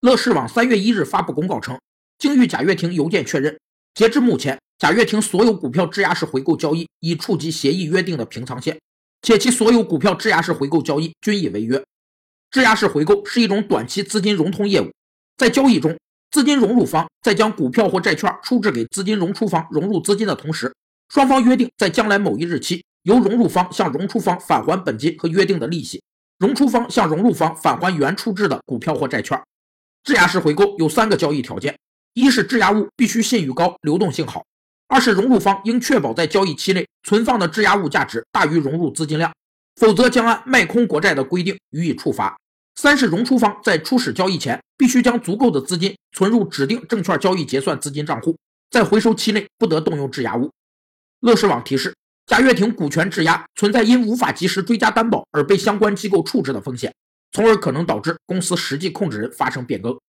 乐视网三月一日发布公告称，经与贾跃亭邮件确认，截至目前，贾跃亭所有股票质押式回购交易已触及协议约定的平仓线，且其所有股票质押式回购交易均已违约。质押式回购是一种短期资金融通业务，在交易中，资金融入方在将股票或债券出质给资金融出方融入资金的同时，双方约定在将来某一日期，由融入方向融出方返还本金和约定的利息，融出方向融入方返还原出质的股票或债券。质押式回购有三个交易条件：一是质押物必须信誉高、流动性好；二是融入方应确保在交易期内存放的质押物价值大于融入资金量，否则将按卖空国债的规定予以处罚；三是融出方在初始交易前必须将足够的资金存入指定证券交易结算资金账户，在回收期内不得动用质押物。乐视网提示：贾跃亭股权质押存在因无法及时追加担保而被相关机构处置的风险。从而可能导致公司实际控制人发生变更。